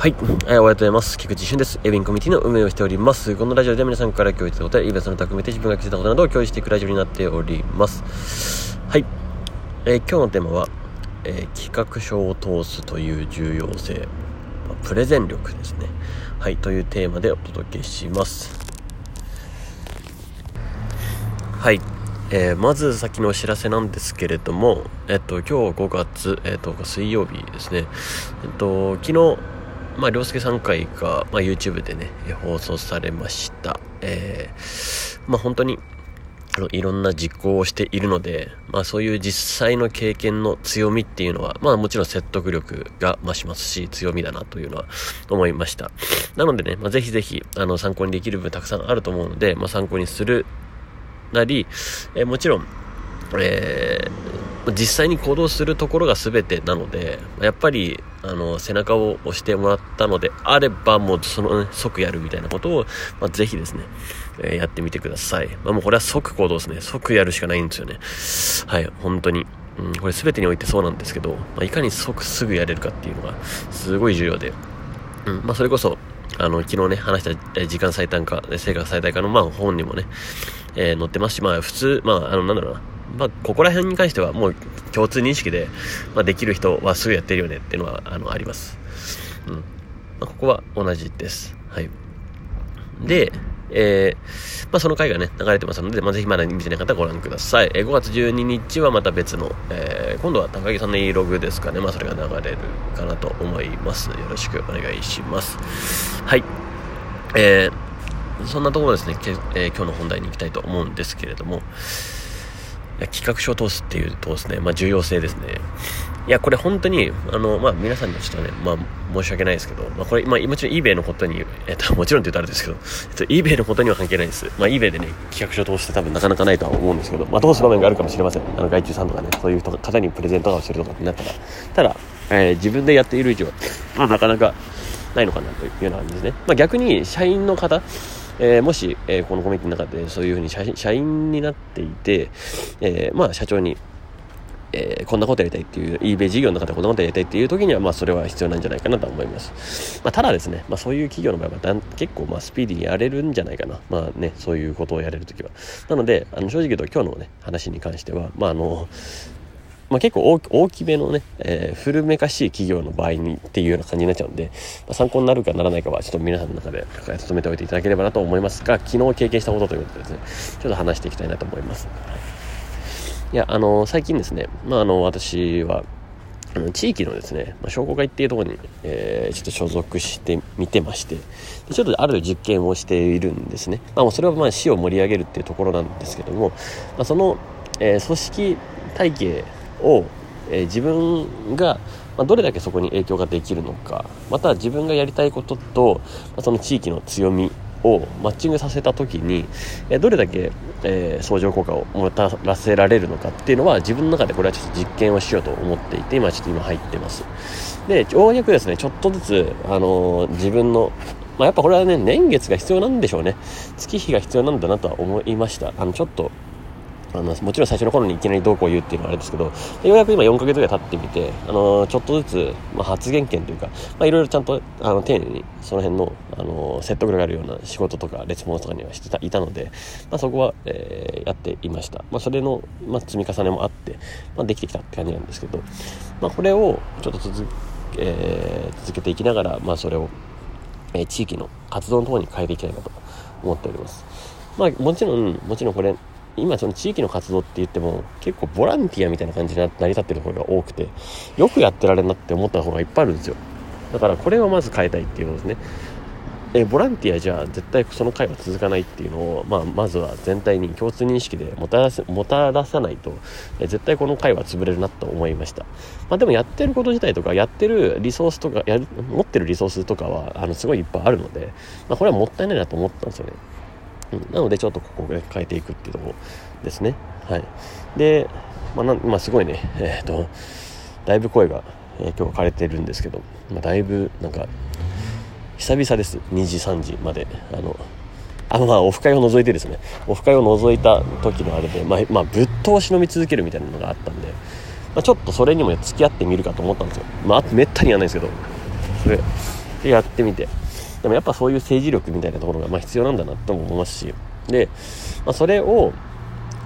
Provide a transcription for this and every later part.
はい、えー、おはようございます。菊池俊です。エビンコミュニティの運営をしております。このラジオで皆さんから共有いたことや、イベントの含めて自分が気づいたことなどを共有していくラジオになっております。はい、えー、今日のテーマは、えー、企画書を通すという重要性、プレゼン力ですね。はい、というテーマでお届けします。はい、えー、まず先のお知らせなんですけれども、えっと、今日5月、えっと、水曜日ですね。えっと、昨日、まあ、涼介さん回が、まあ、YouTube でね、放送されました。えー、まあ、本当に、いろんな実行をしているので、まあ、そういう実際の経験の強みっていうのは、まあ、もちろん説得力が増しますし、強みだなというのは思いました。なのでね、まあ、ぜひぜひ、あの、参考にできる分たくさんあると思うので、まあ、参考にするなり、えー、もちろん、えー実際に行動するところが全てなので、やっぱり、あの、背中を押してもらったのであれば、もうその、ね、即やるみたいなことを、まあ、ぜひですね、えー、やってみてください。まあ、もうこれは即行動ですね。即やるしかないんですよね。はい、本当に。うん、これ全てにおいてそうなんですけど、まあ、いかに即すぐやれるかっていうのが、すごい重要で、うん、まあ、それこそ、あの、昨日ね、話した時間最短化、成果最大化の、まあ、本にもね、えー、載ってますし、まあ、普通、まあ、あの、なんだろうな、まあ、ここら辺に関してはもう共通認識で、まあ、できる人はすぐやってるよねっていうのはあのあります。うん。まあ、ここは同じです。はい。で、えー、まあ、その回がね、流れてますので、まあ、ぜひまだ見てない方はご覧ください。えー、5月12日はまた別の、えー、今度は高木さんの e ログですかね。まあ、それが流れるかなと思います。よろしくお願いします。はい。えー、そんなところですね、けえー、今日の本題に行きたいと思うんですけれども、企画書を通すっていうとですね、まあ、重要性ですね。いや、これ本当に、あの、まあ、皆さんにはちょっとね、まあ、申し訳ないですけど、まあ、これ、まあ、もちろん eBay のことに、えっと、もちろんって言うとあれですけど、えっと、eBay のことには関係ないです。まあ、eBay でね、企画書を通して多分なかなかないとは思うんですけど、まあ、通す場面があるかもしれません。あの、外注さんとかね、そういう方にプレゼントをするとかになったら。ただ、えー、自分でやっている以上、まあ、なかなかないのかなというような感じですね。まあ、逆に、社員の方、えー、もし、えー、このコミュニティの中でそういうふうに社員になっていて、えー、まあ、社長に、え、こんなことやりたいっていう、eBay 事業の中でこんなことやりたいっていう時には、まあ、それは必要なんじゃないかなと思います。まあ、ただですね、まあ、そういう企業の場合は結構、まあ、スピーディーにやれるんじゃないかな。まあね、そういうことをやれるときは。なので、あの、正直言うと今日のね、話に関しては、まあ、あの、まあ、結構大きめのね、えー、古めかしい企業の場合にっていうような感じになっちゃうんで、まあ、参考になるかならないかはちょっと皆さんの中で留めておいていただければなと思いますが、昨日経験したことということでですね、ちょっと話していきたいなと思います。いや、あの、最近ですね、まあ、あの、私は、地域のですね、まあ、商工会っていうところに、えー、ちょっと所属してみてまして、でちょっとある実験をしているんですね。まあ、それはまあ市を盛り上げるっていうところなんですけども、まあ、その、えー、組織体系を、えー、自分が、ま、どれだけそこに影響ができるのかまた自分がやりたいことと、その地域の強みをマッチングさせた時に、え、どれだけ、えー、相乗効果をもたらせられるのかっていうのは自分の中でこれはちょっと実験をしようと思っていて今ちょっと今入ってます。でようやくですねちょっとずつ、あのー、自分のまあ、やっぱこれはね年月が必要なんでしょうね。月日が必要なんだなとは思いました。あのちょっとあのもちろん最初の頃にいきなりどうこう言うっていうのはあれですけどようやく今4ヶ月ぐらい経ってみてあのちょっとずつ、まあ、発言権というか、まあ、いろいろちゃんとあの丁寧にその辺のあの説得力があるような仕事とかレスポンスとかにはしてたいたので、まあ、そこは、えー、やっていました、まあ、それの、まあ、積み重ねもあって、まあ、できてきたって感じなんですけど、まあ、これをちょっと続,、えー、続けていきながら、まあ、それを、えー、地域の活動の方に変えていきたいなと思っております。まあもちろんもちろんこれ今その地域の活動って言っても結構ボランティアみたいな感じに成り立ってるところが多くてよくやってられるなって思った方がいっぱいあるんですよ。だからこれをまず変えたいっていうことですねえボランティアじゃ絶対その会は続かないっていうのを、まあ、まずは全体に共通認識でもたらせもたらさないと、え絶対この会は潰れるなと思いました、まあ、でもやってること自体とかやってるリソースとかや持ってるリソースとかはあのすごいいっぱいあるので、まあ、これはもったいないなと思ったんですよね。うん、なのでちょっとここで変えていくっていうとこですね。はい。でまあ、なまあ、すごいね。えっ、とだいぶ声が、えー、今日枯れてるんですけど、まあ、だいぶなんか久々です。2時3時まで。あのあまあオフ会を除いてですね。オフ会を除いた時のあれで、まあ、まあ、ぶっ通し飲み続けるみたいなのがあったんで、まあ、ちょっとそれにも、付き合ってみるかと思ったんですよ。まあめったにやらないですけど。それやってみて。でもやっぱそういう政治力みたいなところがま必要なんだなとも思いますし。で、まあ、それを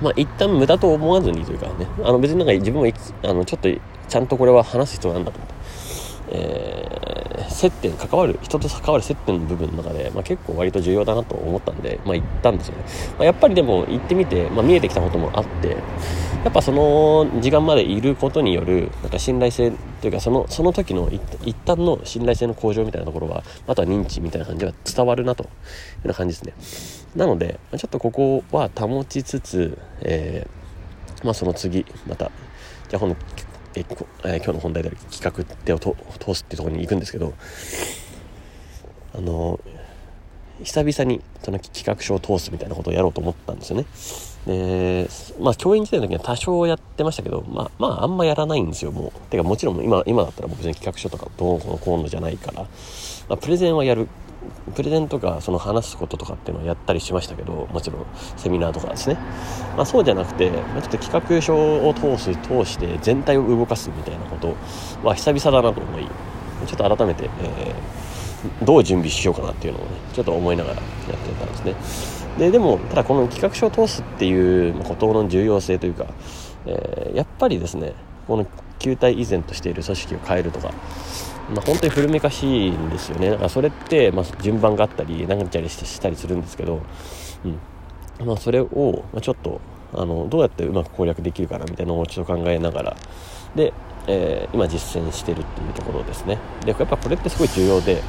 まあ一旦無駄と思わずにというかね。あの別になんか自分もあのちょっとちゃんとこれは話す必要なんだと思って、えー、接点関わる人と関わる接点の部分の中で、まあ、結構割と重要だなと思ったんで、まあ、行ったんですよね、まあ、やっぱりでも行ってみて、まあ、見えてきたこともあってやっぱその時間までいることによるなんか信頼性というかそのその時の一旦の信頼性の向上みたいなところはあとは認知みたいな感じは伝わるなというような感じですね。なのでちょっとここは保ちつつ、えー、まあ、その次またじゃあこのえー、今日の本題である企画手を通すっていうところに行くんですけどあの久々にその企画書を通すみたいなことをやろうと思ったんですよね。で、まあ、教員時代の時は多少やってましたけど、まあ、まあ、あんまやらないんですよ、もう。てか、もちろん今、今だったら僕に企画書とかどうのこうのじゃないから、まあ、プレゼンはやる。プレゼンとか、その話すこととかっていうのはやったりしましたけど、もちろん、セミナーとかですね。まあ、そうじゃなくて、まあ、ちょっと企画書を通す、通して全体を動かすみたいなことは久々だなと思い、ちょっと改めて、えー、どう準備しようかなっていうのをね、ちょっと思いながらやってたんですね。ででもただこの企画書を通すっていうことの重要性というか、えー、やっぱりですねこの球体依然としている組織を変えるとか、まあ、本当に古めかしいんですよね。だからそれって、まあ、順番があったりなんちゃりしたりするんですけど、うん。まあ、それを、まちょっとあのどうやってうまく攻略できるかなみたいなのをちょっと考えながらで、えー、今実践してるっていうところですね。でやっぱこれってすごい重要で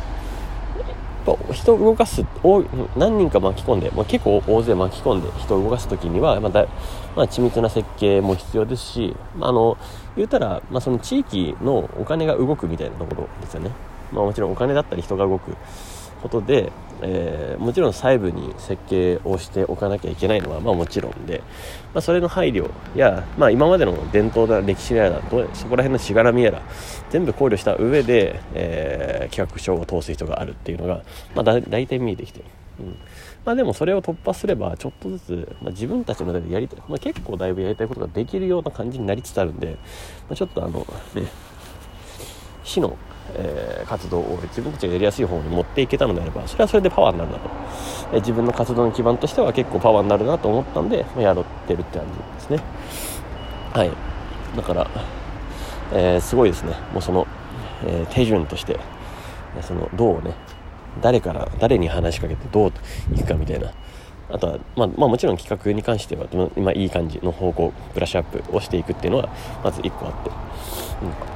ぱ人を動かす何人か巻き込んで、まあ、結構大勢巻き込んで人を動かす時には、まあだまあ、緻密な設計も必要ですし、まあ、あの言うたら、まあ、その地域のお金が動くみたいなところですよね、まあ、もちろんお金だったり人が動くことで、えー、もちろん細部に設計をしておかなきゃいけないのは、まあ、もちろんで、まあ、それの配慮や、まあ、今までの伝統だ歴史やらそこら辺のしがらみやら全部考慮した上で、えー、企画書を通す人があるっていうのが、まあ、だ大体見えてきてうん。まあ、でもそれを突破すればちょっとずつ、まあ、自分たちの中でやりたい、まあ、結構だいぶやりたいことができるような感じになりつつあるんで、まあ、ちょっとあのね市のえー、活動を自分たちがやりやすい方に持っていけたのであればそれはそれでパワーになるなと、えー、自分の活動の基盤としては結構パワーになるなと思ったんで、まあ、やってるって感じですね。はい。だから、えー、すごいですね。もうその、え手順としてそのどうね誰から誰に話しかけてどういくかみたいな。あとは、まあ、まあ、もちろん企画に関しては今いい感じの方向ブラッシュアップをしていくっていうのはまず1個あって、うん。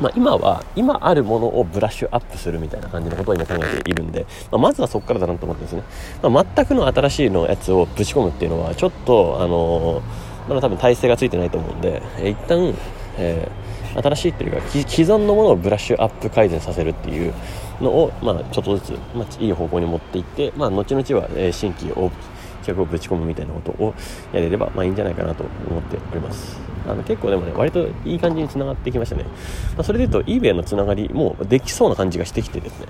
まあ、今は今あるものをブラッシュアップするみたいな感じのことを今考えているんで、まあ、まずはそこからだなと思ってですね、まあ、全くの新しいのやつをぶち込むっていうのはちょっとあの、まだ多分体制がついてないと思うんで、えー、一旦、えー、新しいっていうか既存のものをブラッシュアップ改善させるっていうのを、まあ、ちょっとずつ、まあ、いい方向に持っていって、まあ、後々は、え新規を企画をぶち込むみたいなことをやれれば、まあ、いいんじゃないかなと思っております。あの結構でもね割といい感じにつながってきましたね、まあ、それで言うと eBay のつながりもできそうな感じがしてきてですね、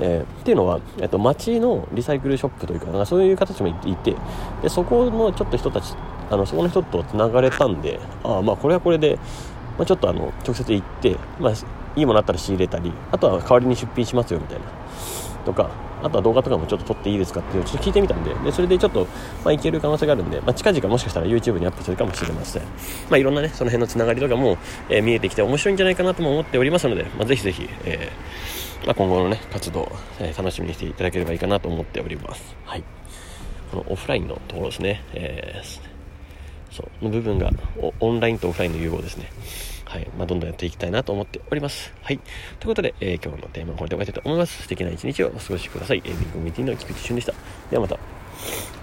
えー、っていうのは、えっと、街のリサイクルショップというかなんかそういう形もいてでそこのちょっと人たちあのそこの人とつながれたんでああまあこれはこれで、まあ、ちょっとあの直接行って、まあ、いいものあったら仕入れたりあとは代わりに出品しますよみたいな。とかあとは動画とかもちょっと撮っていいですかっていうちょっと聞いてみたんででそれでちょっと、まあ、いける可能性があるんで、まあ、近々もしかしたら YouTube にアップするかもしれません、まあ、いろんなねその辺のつながりとかも、えー、見えてきて面白いんじゃないかなとも思っておりますので、まあ、ぜひぜひ、えーま、今後のね活動、えー、楽しみにしていただければいいかなと思っております。はい。このオフラインのところですね、えー、そう。の部分がオンラインとオフラインの融合ですね。はいまあ、どんどんやっていきたいなと思っております。はい。ということで、えー、今日のテーマはこれで終わりたいと思います。素敵な一日をお過ごしください。エンディングミーティングの菊池俊でした。ではまた。